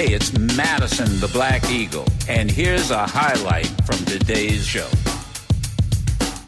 Hey, it's Madison the Black Eagle, and here's a highlight from today's show.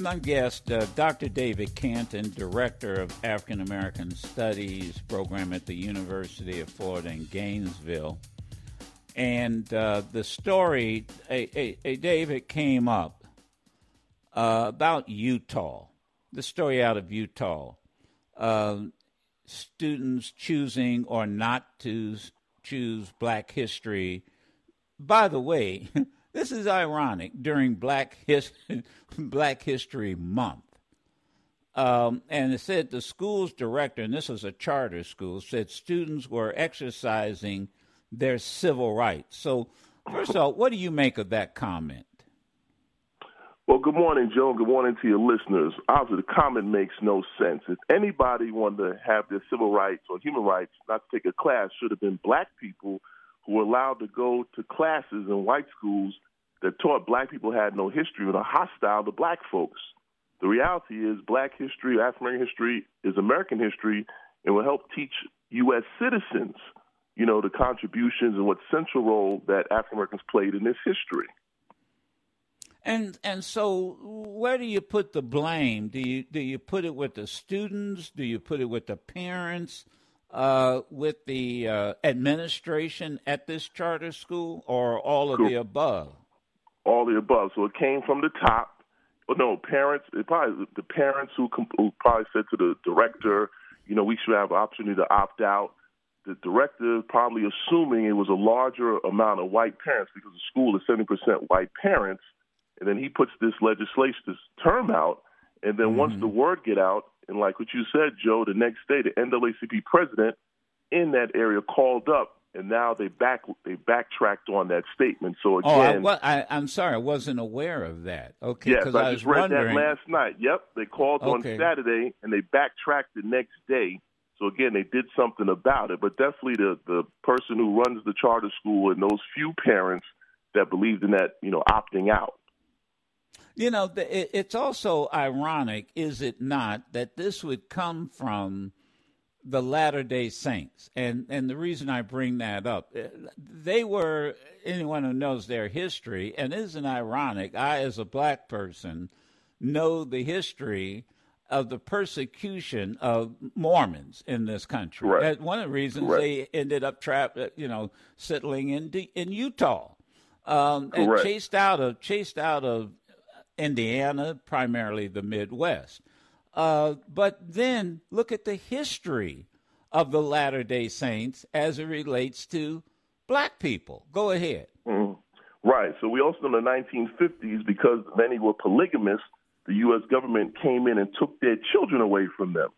My guest, uh, Dr. David Canton, Director of African American Studies program at the University of Florida in Gainesville. And uh, the story, a, David, came up uh, about Utah, the story out of Utah. Uh, students choosing or not to choose black history. By the way, this is ironic during Black, His- black History Month. Um, and it said the school's director, and this was a charter school, said students were exercising their civil rights. So, first of all, what do you make of that comment? Well, good morning, Joe. Good morning to your listeners. Obviously, the comment makes no sense. If anybody wanted to have their civil rights or human rights not to take a class, should have been black people who were allowed to go to classes in white schools that taught black people had no history and are hostile to black folks. The reality is, black history, African American history, is American history, and will help teach U.S. citizens, you know, the contributions and what central role that African Americans played in this history. And and so where do you put the blame? Do you do you put it with the students? Do you put it with the parents? Uh, with the uh, administration at this charter school, or all of Cool. the above? all the above. So it came from the top. Well, no, parents. It probably the parents who, who probably said to the director, you know, we should have an opportunity to opt out. The director probably assuming it was a larger amount of white parents because the school is seventy percent white parents, and then he puts this legislation, this term out, and then once mm-hmm. the word get out, and like what you said, Joe, the next day the NAACP president in that area called up, and now they back they backtracked on that statement. So again. Oh, I, wa- I, I'm sorry, I wasn't aware of that. Okay, Yes, I, was just read wondering. that last night. Yep, they called Okay. on Saturday and they backtracked the next day. So again, they did something about it. But definitely, the the person who runs the charter school and those few parents that believed in that, you know, opting out. You know, it's also ironic, is it not, that this would come from the Latter Day Saints, and and the reason I bring that up, eh, they were anyone who knows their history, and isn't ironic? I, as a black person, know the history of the persecution of Mormons in this country. That's one of the reasons Correct. they ended up trapped, uh, you know, settling in D- in Utah, um, and chased out of chased out of Indiana, primarily the Midwest. Uh, but then look at the history of the Latter day Saints as it relates to black people. Go ahead. Mhm. Right. So we also know in the 1950s, because many were polygamists, the U.S. government came in and took their children away from them.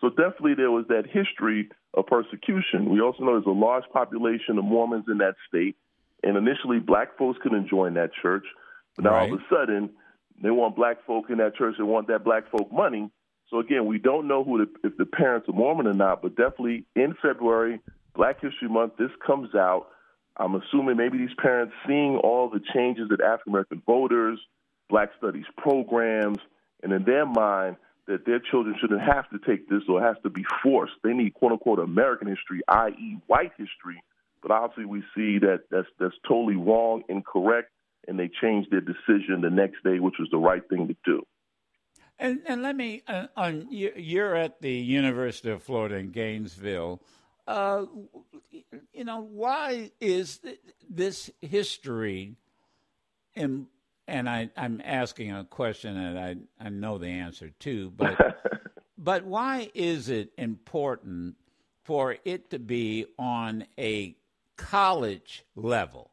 So definitely there was that history of persecution. We also know there's a large population of Mormons in that state, and initially black folks couldn't join that church, but now all of a sudden they want black folk in that church. They want that black folk money. So again, we don't know who the, if the parents are Mormon or not, but definitely in February, Black History Month, this comes out. I'm assuming maybe these parents seeing all the changes that African American voters, Black Studies programs, and in their mind that their children shouldn't have to take this or has to be forced. They need quote unquote American history, i.e., white history. But obviously, we see that that's that's totally wrong, and incorrect, and they changed their decision the next day, which was the right thing to do. And and let me uh, on you- you're at the University of Florida in Gainesville. Uh, you know why is this history? And I I'm asking a question that I I know the answer to, but but why is it important for it to be on a college level?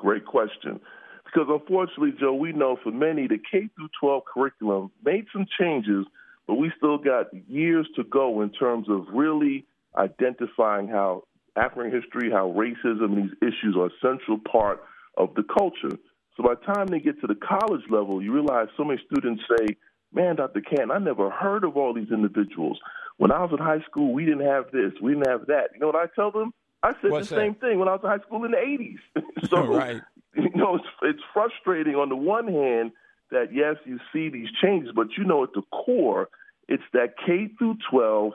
Great question. Because unfortunately, Joe, we know for many the K through 12 curriculum made some changes, but we still got years to go in terms of really identifying how African history, how racism and these issues are a central part of the culture. So by the time they get to the college level, you realize so many students say, Man, Dr. Canton, I never heard of all these individuals. When I was in high school, we didn't have this, we didn't have that. You know what I tell them? I said What's the that? same thing when I was in high school in the 80s. so Right. you know, it's, it's frustrating on the one hand that yes, you see these changes, but you know, at the core, it's that K through 12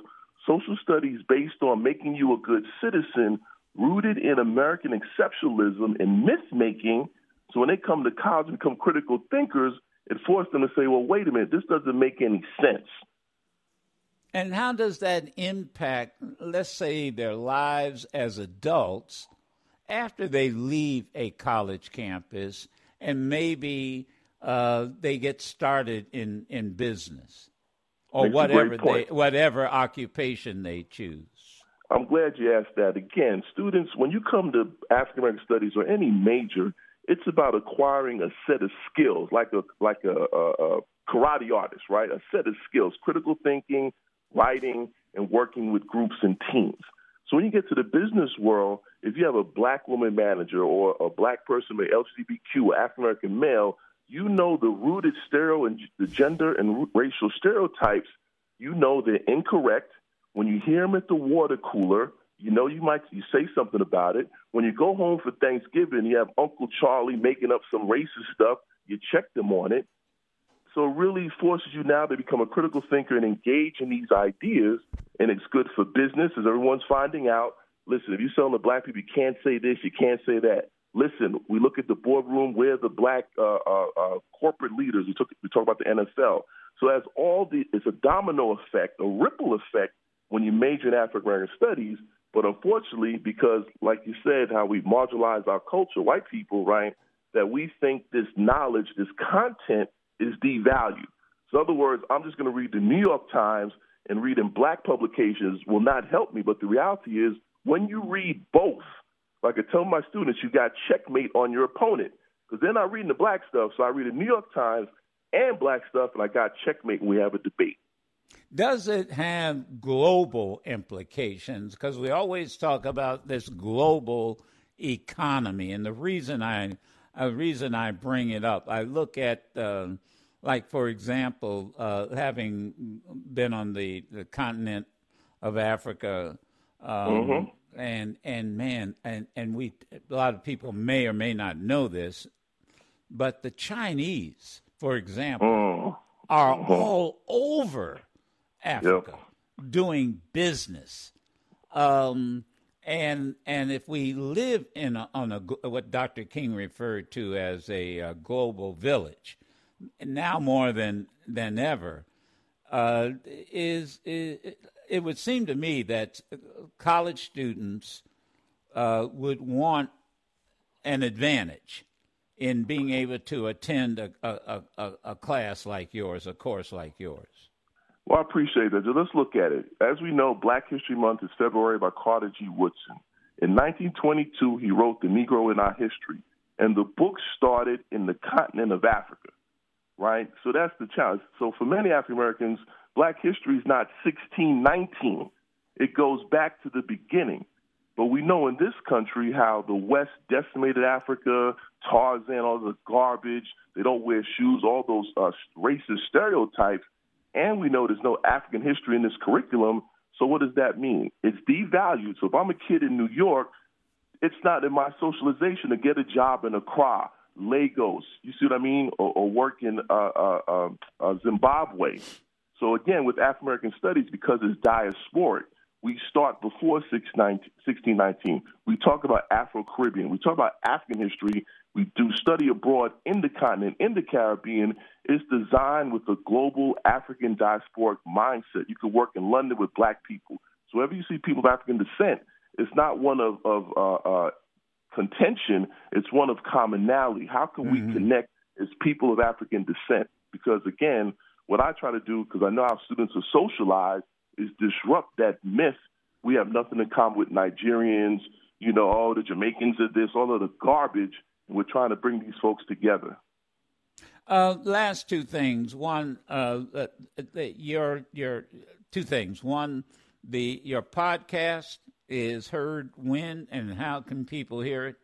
social studies based on making you a good citizen rooted in American exceptionalism and myth making. So when they come to college and become critical thinkers, it forced them to say, well, wait a minute, this doesn't make any sense. And how does that impact, let's say, their lives as adults after they leave a college campus and maybe uh, they get started in, in business or whatever they whatever occupation they choose? I'm glad you asked that. Again, students, when you come to African American studies or any major, it's about acquiring a set of skills, like a like a, a, a karate artist, right? A set of skills: critical thinking, writing, and working with groups and teams. So when you get to the business world, if you have a black woman manager or a black person with LGBTQ African American male, you know the rooted stereo and the gender and racial stereotypes. You know they're incorrect. When you hear them at the water cooler, you know you might you say something about it. When you go home for Thanksgiving, you have Uncle Charlie making up some racist stuff. You check them on it. So it really forces you now to become a critical thinker and engage in these ideas. And it's good for business, as everyone's finding out. Listen, if you're selling to black people, you can't say this, you can't say that. Listen, we look at the boardroom where the black uh, uh, uh, corporate leaders. We, took, we talk about the NFL. So as all the, it's a domino effect, a ripple effect when you major in African American studies. But unfortunately, because like you said, how we marginalize our culture, white people, right? That we think this knowledge, this content is devalued. So, in other words, I'm just going to read the New York Times and read in black publications will not help me. But the reality is, when you read both, like I tell my students, you got checkmate on your opponent because they're not reading the black stuff. So I read the New York Times and black stuff, and I got checkmate when we have a debate. Does it have global implications? Because we always talk about this global economy, and the reason I a reason I bring it up. I look at, uh, like, for example, uh, having been on the, the continent of Africa, um, mm-hmm. and and man, and and we a lot of people may or may not know this, but the Chinese, for example, mm. are mm-hmm. all over Africa yep. doing business. Um, and and if we live in a, on a what Dr. King referred to as a, a global village, now more than than ever, uh, is, is, it would seem to me that college students uh, would want an advantage in being able to attend a, a, a, a class like yours, a course like yours. Well, I appreciate that. Let's look at it. As we know, Black History Month is February by Carter G. Woodson. In 1922, he wrote The Negro in Our History, and the book started in the continent of Africa, right? So that's the challenge. So for many African Americans, Black history is not 1619. It goes back to the beginning. But we know in this country how the West decimated Africa, Tarzan, all the garbage, they don't wear shoes, all those uh, racist stereotypes and we know there's no African history in this curriculum. So what does that mean? It's devalued. So if I'm a kid in New York, it's not in my socialization to get a job in Accra, Lagos. You see what I mean? Or, or work in uh, uh, um, uh, Zimbabwe. So again, with African American studies, because it's diasporic, we start before 1619. We talk about Afro Caribbean. We talk about African history. We do study abroad in the continent, in the Caribbean. It's designed with a global African diasporic mindset. You can work in London with black people. So wherever you see people of African descent, it's not one of, of uh, uh, contention, it's one of commonality. How can mm-hmm. we connect as people of African descent? Because again, what I try to do, because I know our students are socialized, is disrupt that myth. We have nothing in common with Nigerians, you know, all the Jamaicans are this, all of the garbage. And we're trying to bring these folks together. Uh, last two things. One, uh, uh, your your two things. One, the your podcast is heard when and how can people hear it?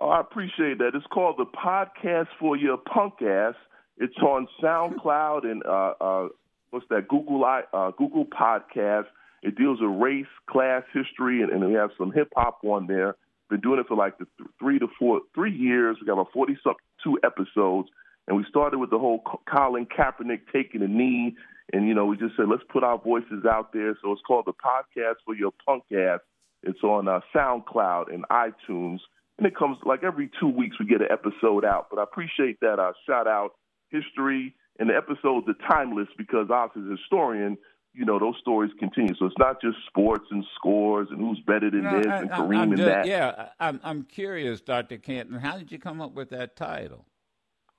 Oh, I appreciate that. It's called the Podcast for Your Punk Ass. It's on SoundCloud and uh, uh, what's that Google uh, Google Podcast. It deals with race, class, history, and, and we have some hip hop on there. Been doing it for like the th- three to four three years. We got about forty two episodes, and we started with the whole Colin Kaepernick taking a knee, and you know we just said let's put our voices out there. So it's called the podcast for your punk ass. It's on uh, SoundCloud and iTunes, and it comes like every two weeks we get an episode out. But I appreciate that uh, shout out history and the episodes are timeless because I, as a historian, you know, those stories continue. So it's not just sports and scores and who's better than no, this I, and Kareem I'm and just, that. Yeah, I'm I'm curious, Dr. Canton. How did you come up with that title?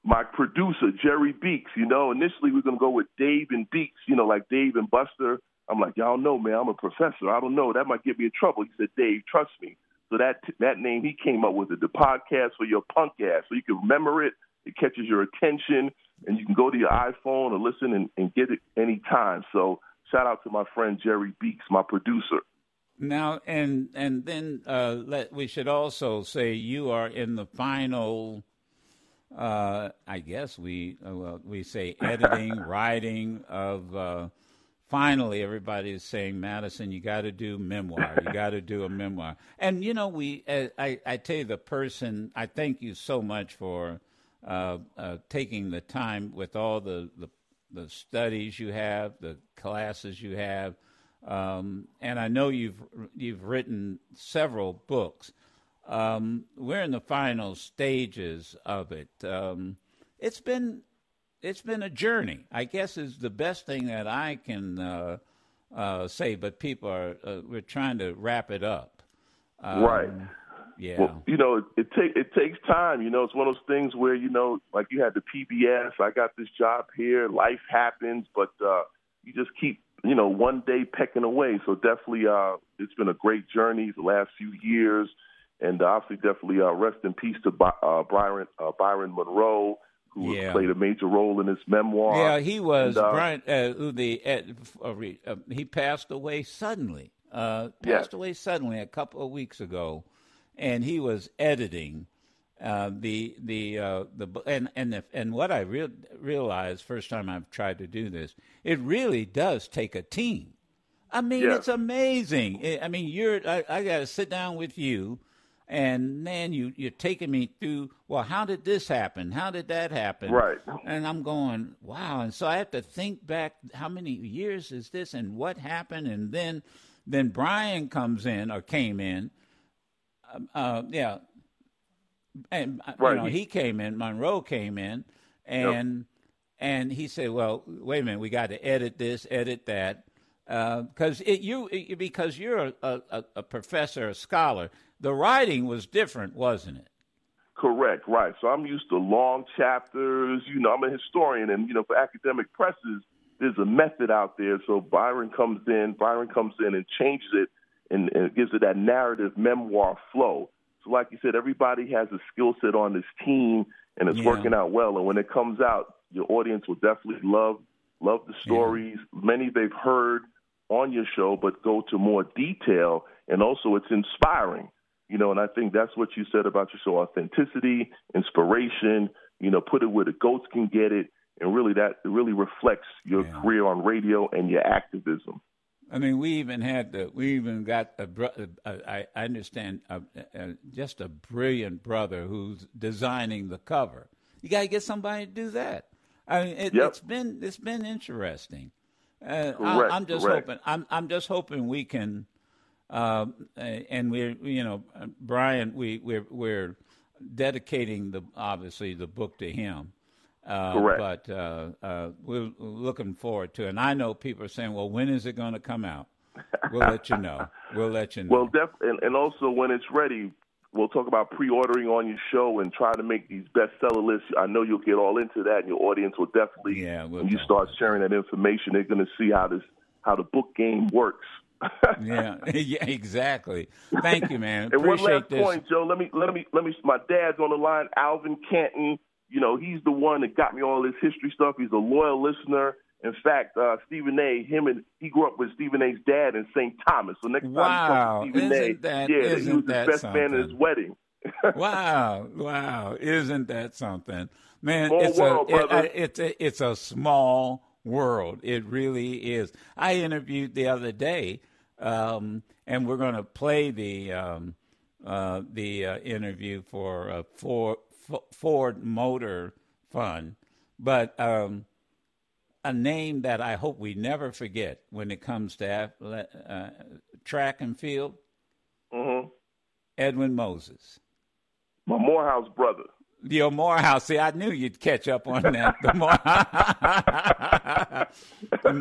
My producer, Jerry Beeks. You know, initially we are gonna go with Dave and Beeks. You know, like Dave and Buster. I'm like, y'all know, man. I'm a professor. I don't know. That might get me in trouble. He said, Dave, trust me. So that that name he came up with it, the podcast for your punk ass, so you can remember it. It catches your attention, and you can go to your iPhone or listen and, and get it anytime. So shout out to my friend Jerry Beeks, my producer. Now and and then uh, let we should also say you are in the final. Uh, I guess we uh, well, we say editing, writing of. Uh, finally, everybody is saying, Madison, you got to do memoir. You got to do a memoir. And you know, we. Uh, I I tell you, the person. I thank you so much for uh, uh, taking the time with all the, the the studies you have, the classes you have, um, and I know you've you've written several books. Um, we're in the final stages of it. Um, it's been it's been a journey. I guess is the best thing that I can uh, uh, say. But people are uh, we're trying to wrap it up. right. Yeah. Well, you know, it, it take it takes time. You know, it's one of those things where you know, like you had the PBS. I got this job here. Life happens, but uh, you just keep you know one day pecking away. So definitely, uh, it's been a great journey the last few years, and uh, obviously, definitely uh, rest in peace to By- uh, Byron uh, Byron Monroe. Who yeah. played a major role in this memoir? Yeah, he was and, uh, Brian. Uh, the uh, uh, he passed away suddenly. Uh, passed yeah. away suddenly a couple of weeks ago and he was editing uh, the the uh, the and and the, and what I real, realized first time I've tried to do this, it really does take a team. I mean, yeah. it's amazing. I mean, you're I, I got to sit down with you, and man, you you're taking me through. Well, how did this happen? How did that happen? Right. And I'm going, wow. And so I have to think back. How many years is this? And what happened? And then then Brian comes in or came in uh, yeah, and uh, right. you know he came in, Monroe came in, and yep. and he said, "Well, wait a minute, we got to edit this, edit that." Because uh, you, it, because you're a, a, a professor, a scholar, the writing was different, wasn't it? Correct, right. So I'm used to long chapters. You know, I'm a historian, and you know, for academic presses, there's a method out there. So Byron comes in, Byron comes in and changes it and, and it gives it that narrative memoir flow. So, like you said, everybody has a skill set on this team, and it's yeah. working out well. And when it comes out, your audience will definitely love love the stories. Yeah. Many they've heard on your show, but go to more detail, and also it's inspiring. You know, and I think that's what you said about your show: authenticity, inspiration. You know, put it where the goats can get it, and really that really reflects your yeah. career on radio and your activism. I mean, we even had the, we even got a, a, a I understand a, a, just a brilliant brother who's designing the cover. You got to get somebody to do that. I mean, it, has been it's been interesting. Uh, correct, I, am just correct. hoping I'm I'm just hoping we can, uh, and we're you know Brian we we're we're dedicating the obviously the book to him. Uh, Correct. But uh, uh, we're looking forward to it. And I know people are saying, well, when is it going to come out? We'll let you know. We'll let you know. Well, def- and, and also when it's ready, we'll talk about pre-ordering on your show and try to make these bestseller lists. I know you'll get all into that, and your audience will definitely. Yeah, we'll when you start sharing that information, they're going to see how this how the book game works. yeah, yeah, exactly. Thank you, man. and Appreciate one last this. point, Joe. Let me let me let me. My dad's on the line, Alvin Canton you know, he's the one that got me all this history stuff. He's a loyal listener. In fact, uh, Stephen A. Him and he grew up with Stephen A.'s dad in St. Thomas. So next wow. time you talk to Stephen isn't A., that, yeah, isn't he was the best something? man at his wedding. wow, wow! Isn't that something, man? Small it's world, a. It, it's a it's a small world. It really is. I interviewed the other day, um, and we're going to play the um, uh, the uh, interview for uh, Ford, Ford Motor Fund, but um, a name that I hope we never forget when it comes to uh, track and field. Mm-hmm. Edwin Moses. My Morehouse brother. Your Morehouse. See, I knew you'd catch up on that. The More-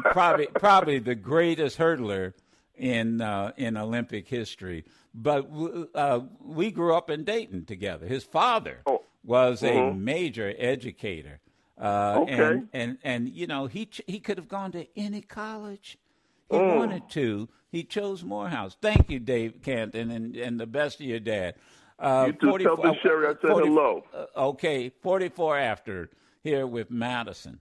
probably, probably the greatest hurdler in uh, in Olympic history. But uh, we grew up in Dayton together. His father oh. Was mm-hmm. a major educator. Uh, okay. And, and and you know he ch- he could have gone to any college he Mm. wanted to. He chose Morehouse. Thank you, Dave Canton, and, and the best of your dad. Uh, You too. Tell Miss Sherry I said 40 hello. uh, okay, 44 after here with Madison.